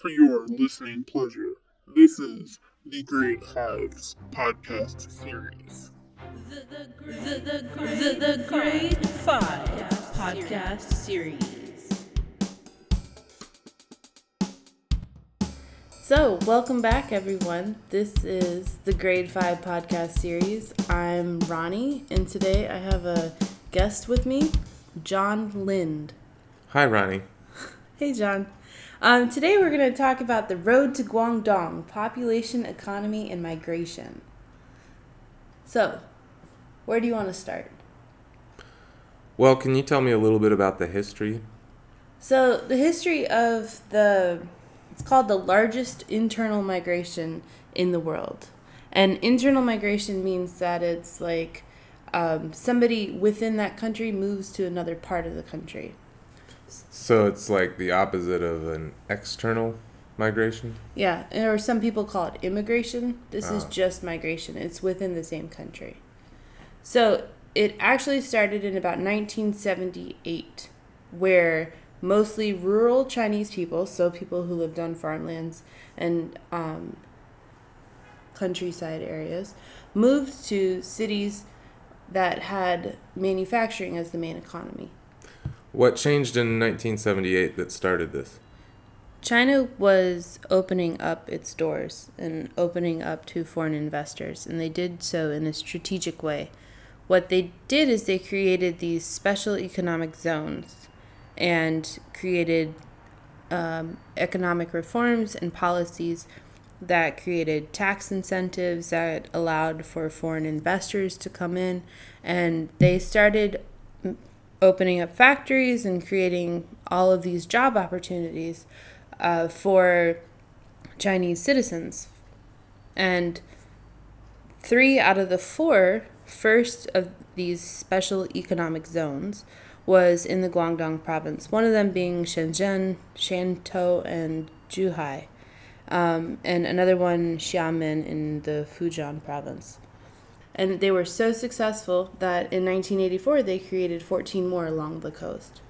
for your listening pleasure. This is the Great Hives podcast series. The, the, the, the, the, the Grade 5 podcast series. So, welcome back, everyone. This is the Grade 5 podcast series. I'm Ronnie, and today I have a guest with me, John Lind. Hi, Ronnie. Hey, John. Um, today we're going to talk about the road to Guangdong population, economy, and migration. So, where do you want to start? Well, can you tell me a little bit about the history? So, the history of the it's called the largest internal migration in the world. And internal migration means that it's like um, somebody within that country moves to another part of the country. So it's like the opposite of an external migration? Yeah, or some people call it immigration. This is Oh. just migration, it's within the same country. So it actually started in about 1978, where mostly rural Chinese people, so people who lived on farmlands and um, countryside areas, moved to cities that had manufacturing as the main economy. What changed in 1978 that started this? China was opening up its doors and opening up to foreign investors, and they did so in a strategic way. What they did is they created these special economic zones and created um, economic reforms and policies that created tax incentives that allowed for foreign investors to come in, and they started opening up factories and creating all of these job opportunities uh, for Chinese citizens. And three out of the four first of these special economic zones was in the Guangdong province, one of them being Shenzhen, Shantou, and Zhuhai, um, and another one, Xiamen, in the Fujian province. And they were so successful that in 1984 they created 14 more along the coast.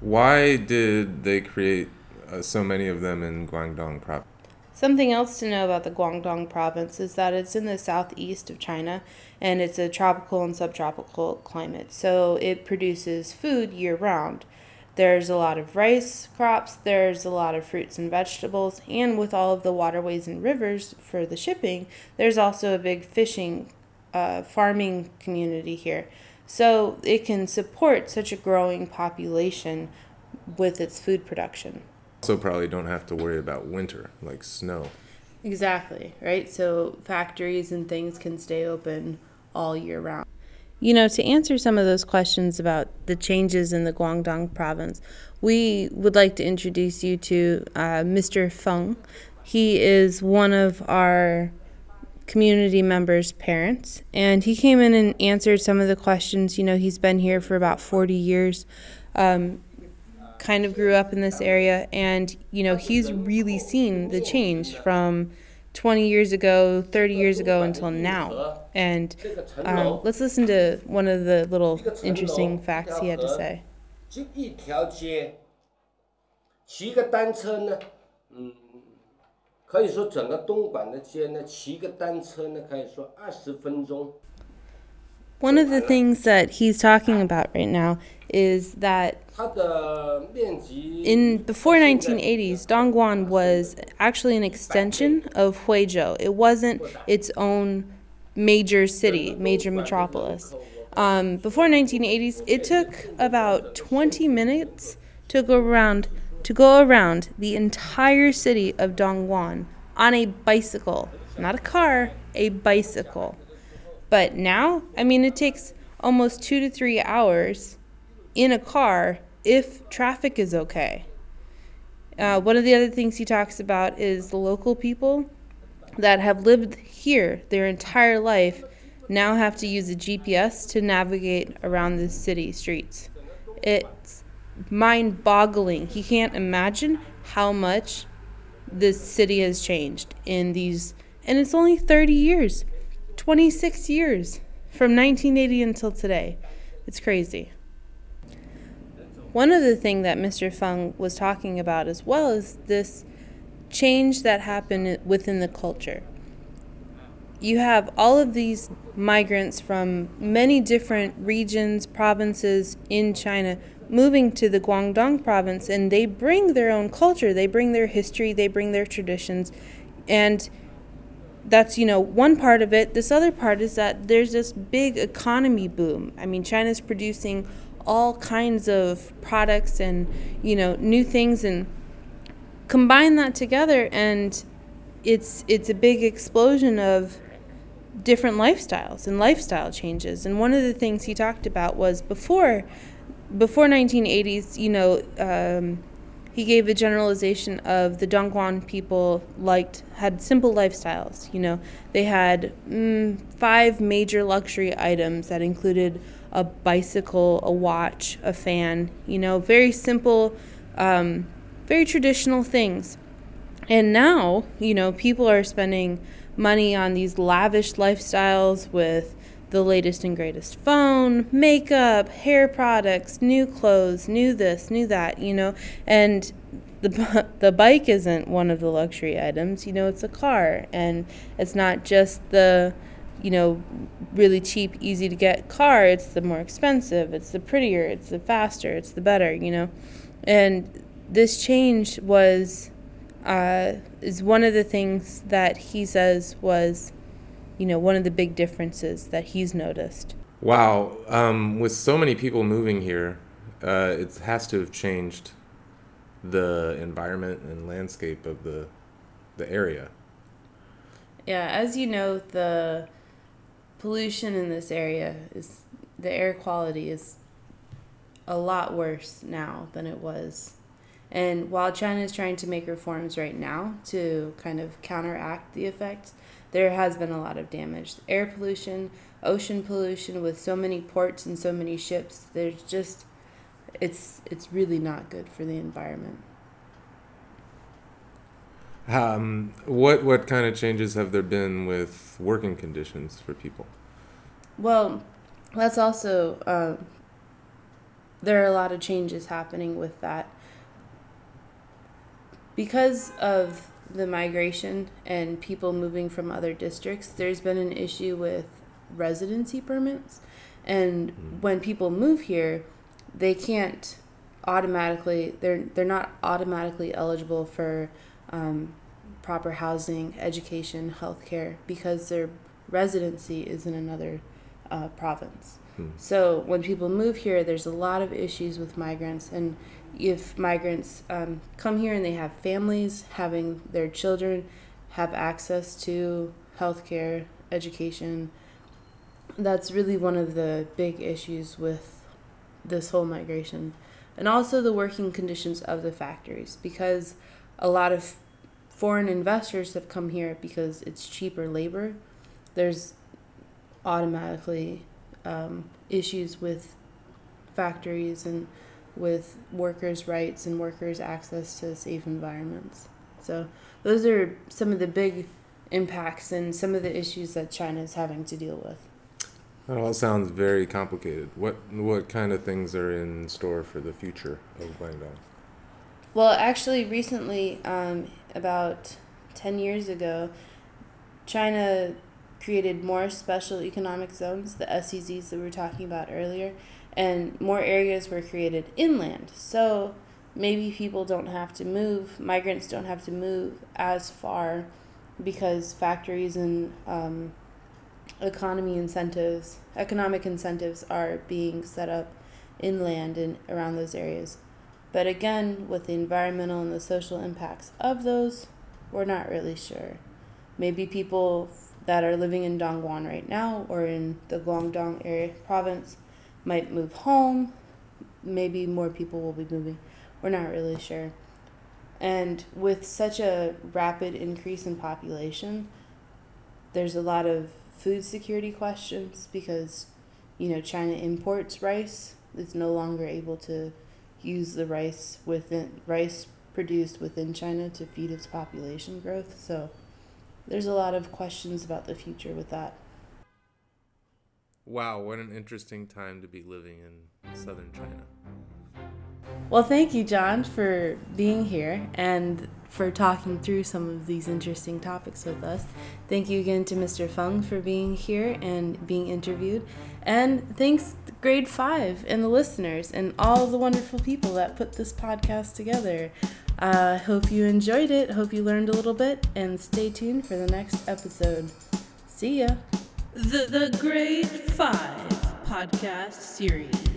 Why did they create uh, so many of them in Guangdong province? Something else to know about the Guangdong province is that it's in the southeast of China and it's a tropical and subtropical climate. So it produces food year round. There's a lot of rice crops, there's a lot of fruits and vegetables, and with all of the waterways and rivers for the shipping, there's also a big fishing, uh, farming community here. So it can support such a growing population with its food production. Also, probably don't have to worry about winter, like snow. Exactly, right? So factories and things can stay open all year round. You know, to answer some of those questions about the changes in the Guangdong province, we would like to introduce you to uh, Mr. Feng. He is one of our community members' parents, and he came in and answered some of the questions. You know, he's been here for about 40 years. Um, kind of grew up in this area and you know he's really seen the change from 20 years ago 30 years ago until now and um, let's listen to one of the little interesting facts he had to say 就一条街，骑个单车呢，嗯， 可以说整个东莞的街呢，骑个单车呢，可以说二十分钟。 one of the things that he's talking about right now is that 它的面积 in before 1980s dongguan was actually an extension of huizhou it wasn't its own major city major metropolis um, before 1980s it took about 20 minutes to go around to go around the entire city of dongguan on a bicycle not a car a bicycle but now i mean it takes almost two to three hours in a car if traffic is okay. Uh, one of the other things he talks about is the local people that have lived here their entire life now have to use a GPS to navigate around the city streets. It's mind boggling. He can't imagine how much this city has changed in these, and it's only 30 years, 26 years from 1980 until today. It's crazy. One other thing that Mr. Fung was talking about as well is this change that happened within the culture. You have all of these migrants from many different regions, provinces in China moving to the Guangdong province, and they bring their own culture, they bring their history, they bring their traditions, and that's you know one part of it. This other part is that there's this big economy boom. I mean china's producing all kinds of products and you know new things. And combine that together and it's it's a big explosion of different lifestyles and lifestyle changes. And one of the things he talked about was before before 1980s you know um, he gave a generalization of the Dongguan people liked had simple lifestyles. You know, they had mm, five major luxury items that included a bicycle, a watch, a fan. You know, very simple, um, very traditional things. And now, you know, people are spending money on these lavish lifestyles with the latest and greatest phone, makeup, hair products, new clothes, new this, new that, you know. And the the bike isn't one of the luxury items, you know, it's a car and it's not just the you know, really cheap, easy to get car, it's the more expensive, it's the prettier, it's the faster, it's the better, you know. And this change was uh, is one of the things that he says was you know, one of the big differences that he's noticed. Wow. Um, with so many people moving here, uh, it has to have changed the environment and landscape of the the area. Yeah, as you know, the pollution in this area is the air quality is a lot worse now than it was. And while China is trying to make reforms right now to kind of counteract the effects, there has been a lot of damage. Air pollution, ocean pollution with so many ports and so many ships, there's just it's it's really not good for the environment. Um, what what kind of changes have there been with working conditions for people? Well, that's also um, there are a lot of changes happening with that because of the migration and people moving from other districts, there's been an issue with residency permits. And mm. when people move here, they can't automatically they're they're not automatically eligible for um, proper housing, education, healthcare because their residency is in another uh, province. Hmm. So when people move here, there's a lot of issues with migrants, and if migrants um, come here and they have families, having their children have access to healthcare, education, that's really one of the big issues with this whole migration. And also the working conditions of the factories, because a lot of foreign investors have come here because it's cheaper labor. There's automatically um, issues with factories and with workers' rights and workers' access to safe environments. So those are some of the big impacts and some of the issues that China is having to deal with. That all sounds very complicated. What what kind of things are in store for the future of Guangdong? Well, actually, recently, um, about ten years ago, China created more special economic zones, the SEZs that we were talking about earlier, and more areas were created inland. So maybe people don't have to move, migrants don't have to move as far because factories and um, economy incentives, economic incentives are being set up inland and around those areas. But again, with the environmental and the social impacts of those, we're not really sure. Maybe people that are living in Dongguan right now or in the Guangdong area province might move home. Maybe more people will be moving. We're not really sure. And with such a rapid increase in population, there's a lot of food security questions because, you know, China imports rice. It's no longer able to use the rice within rice produced within China to feed its population growth. So there's a lot of questions about the future with that. Wow, what an interesting time to be living in southern China. Well, thank you, John, for being here and for talking through some of these interesting topics with us. Thank you again to Mr. Fung for being here and being interviewed. And thanks, grade five, and the listeners, and all the wonderful people that put this podcast together. I uh, hope you enjoyed it. Hope you learned a little bit. And stay tuned for the next episode. See ya. The, the Grade 5 podcast series.